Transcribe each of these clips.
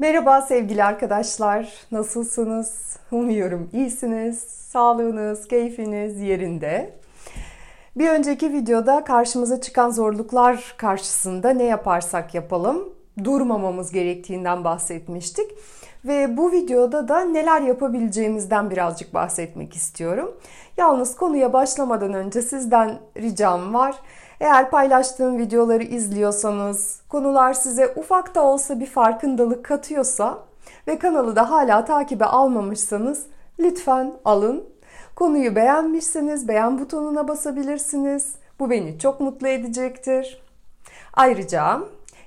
Merhaba sevgili arkadaşlar. Nasılsınız? Umuyorum iyisiniz. Sağlığınız, keyfiniz yerinde. Bir önceki videoda karşımıza çıkan zorluklar karşısında ne yaparsak yapalım durmamamız gerektiğinden bahsetmiştik. Ve bu videoda da neler yapabileceğimizden birazcık bahsetmek istiyorum. Yalnız konuya başlamadan önce sizden ricam var. Eğer paylaştığım videoları izliyorsanız, konular size ufak da olsa bir farkındalık katıyorsa ve kanalı da hala takibe almamışsanız lütfen alın. Konuyu beğenmişseniz beğen butonuna basabilirsiniz. Bu beni çok mutlu edecektir. Ayrıca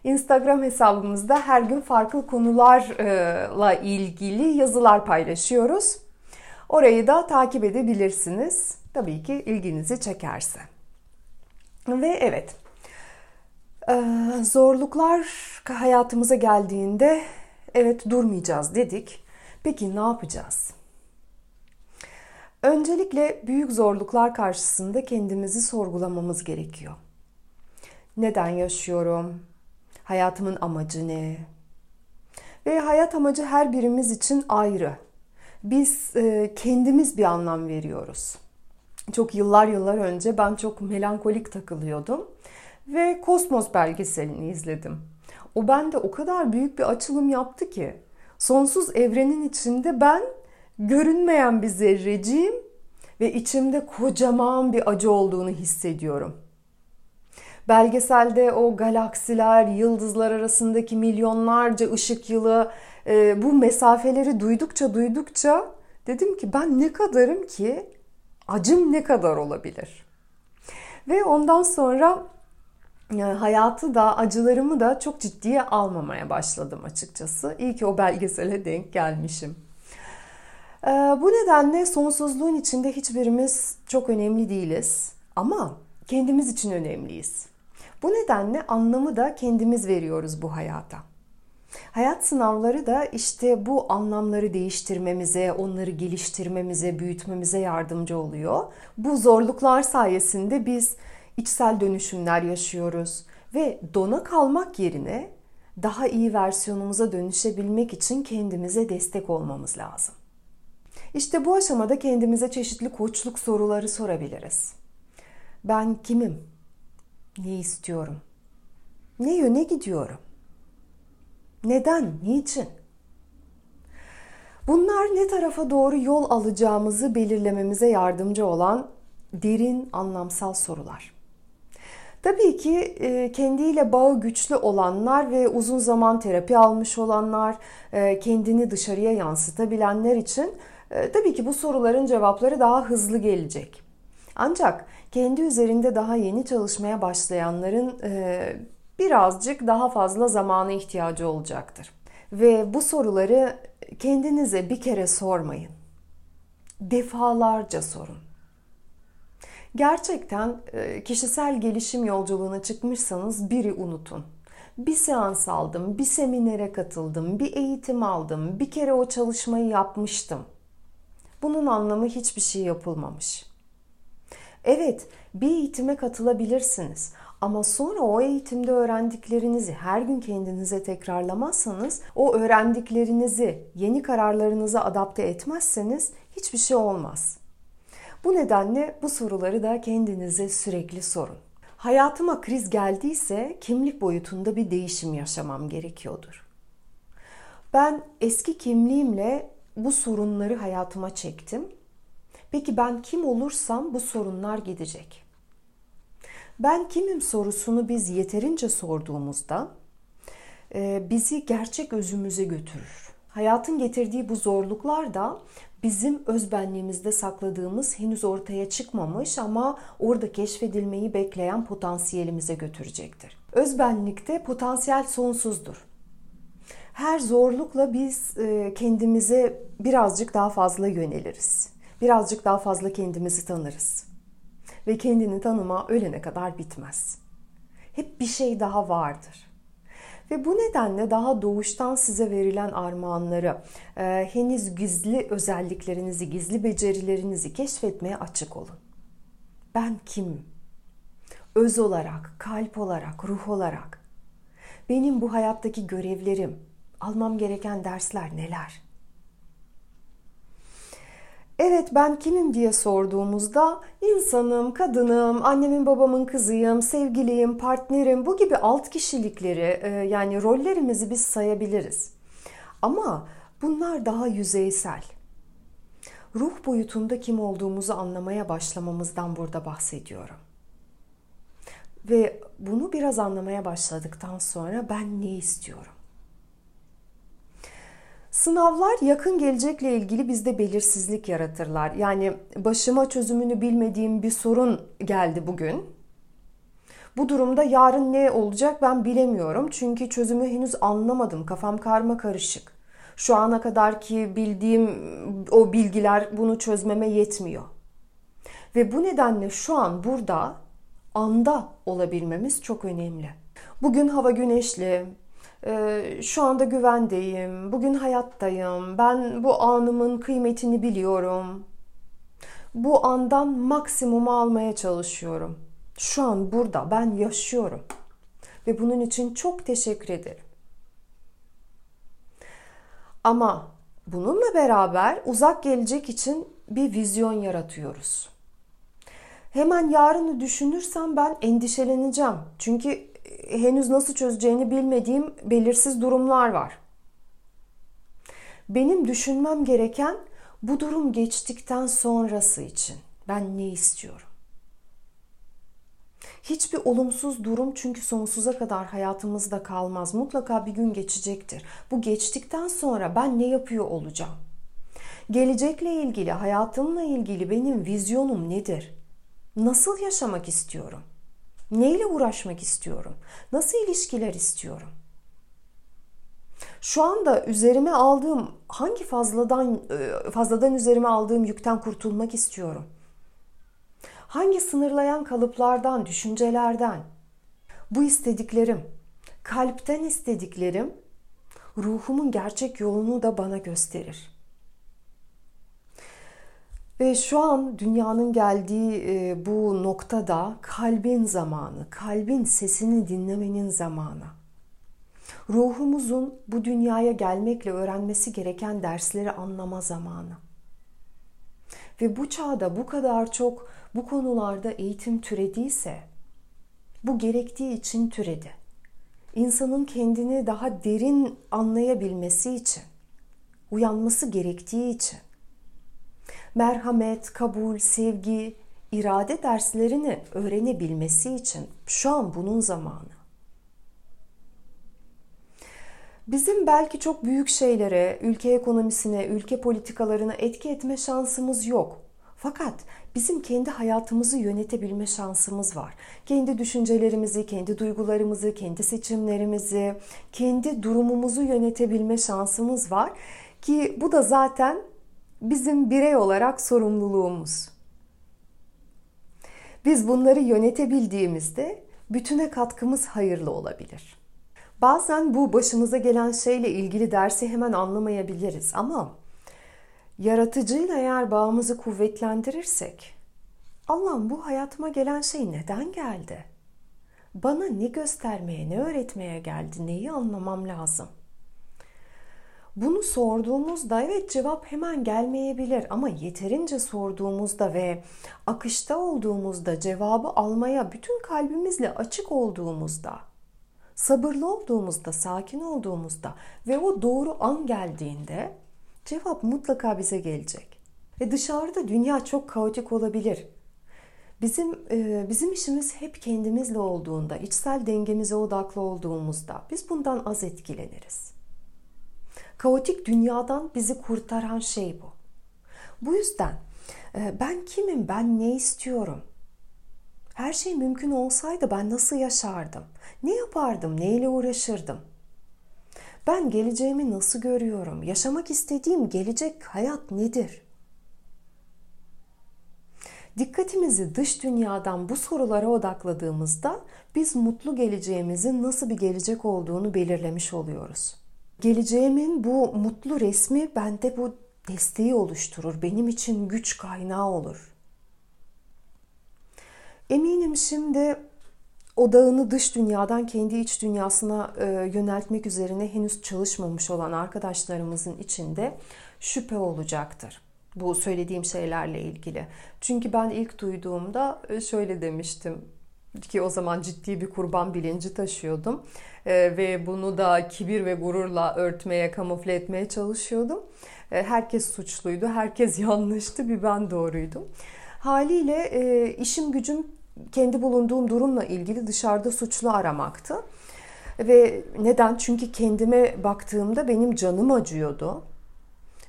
Instagram hesabımızda her gün farklı konularla ilgili yazılar paylaşıyoruz. Orayı da takip edebilirsiniz. Tabii ki ilginizi çekerse. Ve evet, zorluklar hayatımıza geldiğinde evet durmayacağız dedik. Peki ne yapacağız? Öncelikle büyük zorluklar karşısında kendimizi sorgulamamız gerekiyor. Neden yaşıyorum? Hayatımın amacı ne? Ve hayat amacı her birimiz için ayrı. Biz e, kendimiz bir anlam veriyoruz. Çok yıllar yıllar önce ben çok melankolik takılıyordum ve Kosmos belgeselini izledim. O bende o kadar büyük bir açılım yaptı ki sonsuz evrenin içinde ben görünmeyen bir zerreciyim ve içimde kocaman bir acı olduğunu hissediyorum. Belgeselde o galaksiler, yıldızlar arasındaki milyonlarca ışık yılı e, bu mesafeleri duydukça duydukça dedim ki ben ne kadarım ki acım ne kadar olabilir? Ve ondan sonra e, hayatı da acılarımı da çok ciddiye almamaya başladım açıkçası. İyi ki o belgesele denk gelmişim. E, bu nedenle sonsuzluğun içinde hiçbirimiz çok önemli değiliz ama kendimiz için önemliyiz. Bu nedenle anlamı da kendimiz veriyoruz bu hayata. Hayat sınavları da işte bu anlamları değiştirmemize, onları geliştirmemize, büyütmemize yardımcı oluyor. Bu zorluklar sayesinde biz içsel dönüşümler yaşıyoruz ve dona kalmak yerine daha iyi versiyonumuza dönüşebilmek için kendimize destek olmamız lazım. İşte bu aşamada kendimize çeşitli koçluk soruları sorabiliriz. Ben kimim? Ne istiyorum? Ne yöne gidiyorum? Neden? Niçin? Bunlar ne tarafa doğru yol alacağımızı belirlememize yardımcı olan derin anlamsal sorular. Tabii ki e, kendiyle bağı güçlü olanlar ve uzun zaman terapi almış olanlar, e, kendini dışarıya yansıtabilenler için e, tabii ki bu soruların cevapları daha hızlı gelecek. Ancak kendi üzerinde daha yeni çalışmaya başlayanların birazcık daha fazla zamana ihtiyacı olacaktır. Ve bu soruları kendinize bir kere sormayın. Defalarca sorun. Gerçekten e, kişisel gelişim yolculuğuna çıkmışsanız biri unutun. Bir seans aldım, bir seminere katıldım, bir eğitim aldım, bir kere o çalışmayı yapmıştım. Bunun anlamı hiçbir şey yapılmamış. Evet, bir eğitime katılabilirsiniz ama sonra o eğitimde öğrendiklerinizi her gün kendinize tekrarlamazsanız, o öğrendiklerinizi yeni kararlarınıza adapte etmezseniz hiçbir şey olmaz. Bu nedenle bu soruları da kendinize sürekli sorun. Hayatıma kriz geldiyse kimlik boyutunda bir değişim yaşamam gerekiyordur. Ben eski kimliğimle bu sorunları hayatıma çektim. Peki ben kim olursam bu sorunlar gidecek. Ben kimim sorusunu biz yeterince sorduğumuzda e, bizi gerçek özümüze götürür. Hayatın getirdiği bu zorluklar da bizim özbenliğimizde sakladığımız henüz ortaya çıkmamış ama orada keşfedilmeyi bekleyen potansiyelimize götürecektir. Özbenlikte potansiyel sonsuzdur. Her zorlukla biz e, kendimize birazcık daha fazla yöneliriz. Birazcık daha fazla kendimizi tanırız ve kendini tanıma ölene kadar bitmez. Hep bir şey daha vardır. Ve bu nedenle daha doğuştan size verilen armağanları, e, henüz gizli özelliklerinizi, gizli becerilerinizi keşfetmeye açık olun. Ben kim? Öz olarak, kalp olarak, ruh olarak. Benim bu hayattaki görevlerim, Almam gereken dersler neler? Evet ben kimim diye sorduğumuzda insanım, kadınım, annemin babamın kızıyım, sevgiliyim, partnerim bu gibi alt kişilikleri e, yani rollerimizi biz sayabiliriz. Ama bunlar daha yüzeysel. Ruh boyutunda kim olduğumuzu anlamaya başlamamızdan burada bahsediyorum. Ve bunu biraz anlamaya başladıktan sonra ben ne istiyorum? Sınavlar yakın gelecekle ilgili bizde belirsizlik yaratırlar. Yani başıma çözümünü bilmediğim bir sorun geldi bugün. Bu durumda yarın ne olacak ben bilemiyorum. Çünkü çözümü henüz anlamadım. Kafam karma karışık. Şu ana kadar ki bildiğim o bilgiler bunu çözmeme yetmiyor. Ve bu nedenle şu an burada anda olabilmemiz çok önemli. Bugün hava güneşli, şu anda güvendeyim, bugün hayattayım, ben bu anımın kıymetini biliyorum. Bu andan maksimumu almaya çalışıyorum. Şu an burada ben yaşıyorum. Ve bunun için çok teşekkür ederim. Ama bununla beraber uzak gelecek için bir vizyon yaratıyoruz. Hemen yarını düşünürsem ben endişeleneceğim. Çünkü henüz nasıl çözeceğini bilmediğim belirsiz durumlar var. Benim düşünmem gereken bu durum geçtikten sonrası için ben ne istiyorum? Hiçbir olumsuz durum çünkü sonsuza kadar hayatımızda kalmaz. Mutlaka bir gün geçecektir. Bu geçtikten sonra ben ne yapıyor olacağım? Gelecekle ilgili, hayatımla ilgili benim vizyonum nedir? Nasıl yaşamak istiyorum? Neyle uğraşmak istiyorum? Nasıl ilişkiler istiyorum? Şu anda üzerime aldığım hangi fazladan e, fazladan üzerime aldığım yükten kurtulmak istiyorum? Hangi sınırlayan kalıplardan, düşüncelerden? Bu istediklerim, kalpten istediklerim ruhumun gerçek yolunu da bana gösterir. Ve şu an dünyanın geldiği e, bu noktada kalbin zamanı, kalbin sesini dinlemenin zamanı. Ruhumuzun bu dünyaya gelmekle öğrenmesi gereken dersleri anlama zamanı. Ve bu çağda bu kadar çok bu konularda eğitim türediyse bu gerektiği için türedi. İnsanın kendini daha derin anlayabilmesi için, uyanması gerektiği için merhamet, kabul, sevgi, irade derslerini öğrenebilmesi için şu an bunun zamanı. Bizim belki çok büyük şeylere, ülke ekonomisine, ülke politikalarına etki etme şansımız yok. Fakat bizim kendi hayatımızı yönetebilme şansımız var. Kendi düşüncelerimizi, kendi duygularımızı, kendi seçimlerimizi, kendi durumumuzu yönetebilme şansımız var ki bu da zaten bizim birey olarak sorumluluğumuz. Biz bunları yönetebildiğimizde bütüne katkımız hayırlı olabilir. Bazen bu başımıza gelen şeyle ilgili dersi hemen anlamayabiliriz ama yaratıcıyla eğer bağımızı kuvvetlendirirsek Allah'ım bu hayatıma gelen şey neden geldi? Bana ne göstermeye, ne öğretmeye geldi, neyi anlamam lazım?'' Bunu sorduğumuzda evet cevap hemen gelmeyebilir ama yeterince sorduğumuzda ve akışta olduğumuzda cevabı almaya bütün kalbimizle açık olduğumuzda, sabırlı olduğumuzda, sakin olduğumuzda ve o doğru an geldiğinde cevap mutlaka bize gelecek. Ve dışarıda dünya çok kaotik olabilir. Bizim e, bizim işimiz hep kendimizle olduğunda, içsel dengemize odaklı olduğumuzda biz bundan az etkileniriz. Kaotik dünyadan bizi kurtaran şey bu. Bu yüzden e, ben kimim, ben ne istiyorum? Her şey mümkün olsaydı ben nasıl yaşardım? Ne yapardım, neyle uğraşırdım? Ben geleceğimi nasıl görüyorum? Yaşamak istediğim gelecek hayat nedir? Dikkatimizi dış dünyadan bu sorulara odakladığımızda biz mutlu geleceğimizin nasıl bir gelecek olduğunu belirlemiş oluyoruz geleceğimin bu mutlu resmi bende bu desteği oluşturur. Benim için güç kaynağı olur. Eminim şimdi odağını dış dünyadan kendi iç dünyasına e, yöneltmek üzerine henüz çalışmamış olan arkadaşlarımızın içinde şüphe olacaktır. Bu söylediğim şeylerle ilgili. Çünkü ben ilk duyduğumda e, şöyle demiştim ki o zaman ciddi bir kurban bilinci taşıyordum e, ve bunu da kibir ve gururla örtmeye, kamufle etmeye çalışıyordum. E, herkes suçluydu, herkes yanlıştı, bir ben doğruydum. Haliyle e, işim gücüm kendi bulunduğum durumla ilgili dışarıda suçlu aramaktı. Ve neden? Çünkü kendime baktığımda benim canım acıyordu.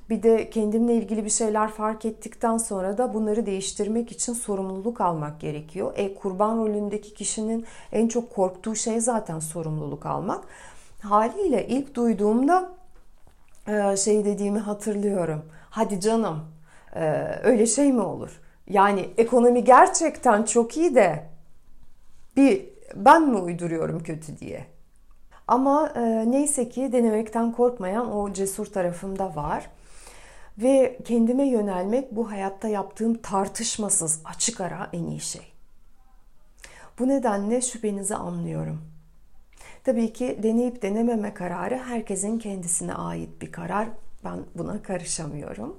Bir de kendimle ilgili bir şeyler fark ettikten sonra da bunları değiştirmek için sorumluluk almak gerekiyor. E kurban rolündeki kişinin en çok korktuğu şey zaten sorumluluk almak. Haliyle ilk duyduğumda e, şey dediğimi hatırlıyorum. Hadi canım e, öyle şey mi olur? Yani ekonomi gerçekten çok iyi de bir ben mi uyduruyorum kötü diye. Ama e, neyse ki denemekten korkmayan o cesur tarafımda var. Ve kendime yönelmek bu hayatta yaptığım tartışmasız açık ara en iyi şey. Bu nedenle şüphenizi anlıyorum. Tabii ki deneyip denememe kararı herkesin kendisine ait bir karar. Ben buna karışamıyorum.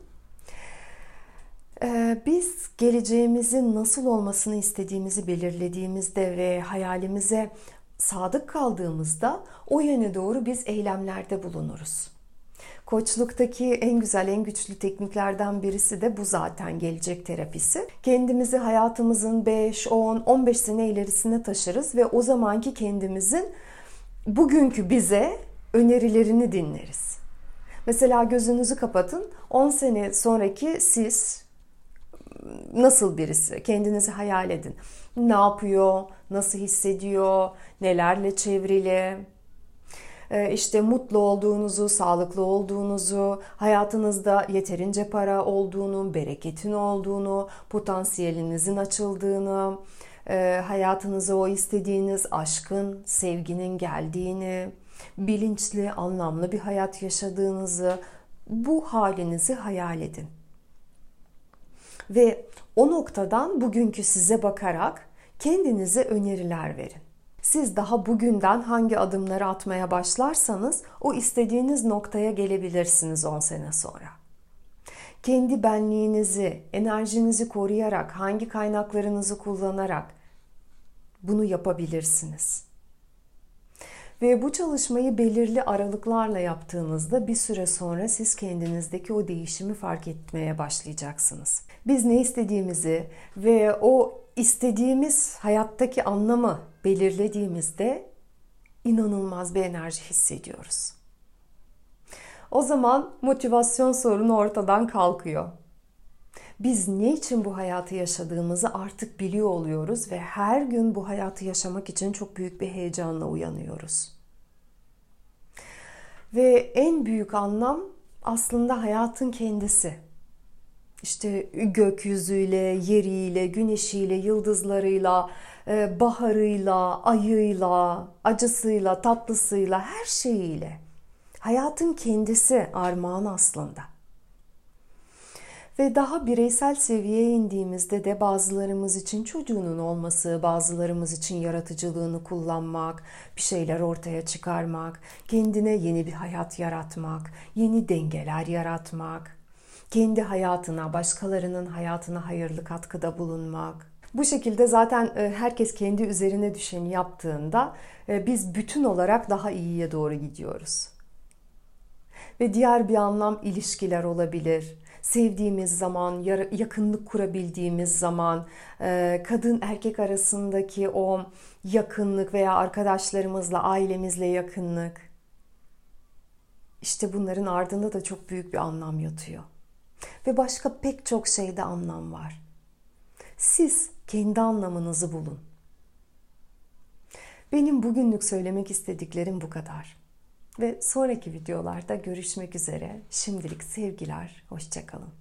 Ee, biz geleceğimizin nasıl olmasını istediğimizi belirlediğimizde ve hayalimize sadık kaldığımızda o yöne doğru biz eylemlerde bulunuruz. Koçluktaki en güzel, en güçlü tekniklerden birisi de bu zaten gelecek terapisi. Kendimizi hayatımızın 5, 10, 15 sene ilerisine taşırız ve o zamanki kendimizin bugünkü bize önerilerini dinleriz. Mesela gözünüzü kapatın. 10 sene sonraki siz nasıl birisi? Kendinizi hayal edin. Ne yapıyor? Nasıl hissediyor? Nelerle çevrili? Ee, işte mutlu olduğunuzu, sağlıklı olduğunuzu, hayatınızda yeterince para olduğunu, bereketin olduğunu, potansiyelinizin açıldığını, e, hayatınıza o istediğiniz aşkın, sevginin geldiğini, bilinçli, anlamlı bir hayat yaşadığınızı, bu halinizi hayal edin. Ve o noktadan bugünkü size bakarak kendinize öneriler verin. Siz daha bugünden hangi adımları atmaya başlarsanız o istediğiniz noktaya gelebilirsiniz 10 sene sonra. Kendi benliğinizi, enerjinizi koruyarak, hangi kaynaklarınızı kullanarak bunu yapabilirsiniz. Ve bu çalışmayı belirli aralıklarla yaptığınızda bir süre sonra siz kendinizdeki o değişimi fark etmeye başlayacaksınız. Biz ne istediğimizi ve o istediğimiz hayattaki anlamı belirlediğimizde inanılmaz bir enerji hissediyoruz. O zaman motivasyon sorunu ortadan kalkıyor. Biz ne için bu hayatı yaşadığımızı artık biliyor oluyoruz ve her gün bu hayatı yaşamak için çok büyük bir heyecanla uyanıyoruz. Ve en büyük anlam aslında hayatın kendisi. İşte gökyüzüyle, yeriyle, güneşiyle, yıldızlarıyla, e, baharıyla, ayıyla, acısıyla, tatlısıyla, her şeyiyle. Hayatın kendisi armağan aslında. Ve daha bireysel seviyeye indiğimizde de bazılarımız için çocuğunun olması, bazılarımız için yaratıcılığını kullanmak, bir şeyler ortaya çıkarmak, kendine yeni bir hayat yaratmak, yeni dengeler yaratmak, kendi hayatına, başkalarının hayatına hayırlı katkıda bulunmak. Bu şekilde zaten e, herkes kendi üzerine düşeni yaptığında e, biz bütün olarak daha iyiye doğru gidiyoruz. Ve diğer bir anlam ilişkiler olabilir sevdiğimiz zaman, yakınlık kurabildiğimiz zaman, e, kadın erkek arasındaki o yakınlık veya arkadaşlarımızla, ailemizle yakınlık. İşte bunların ardında da çok büyük bir anlam yatıyor. Ve başka pek çok şeyde anlam var. Siz kendi anlamınızı bulun. Benim bugünlük söylemek istediklerim bu kadar. Ve sonraki videolarda görüşmek üzere. Şimdilik sevgiler, hoşçakalın.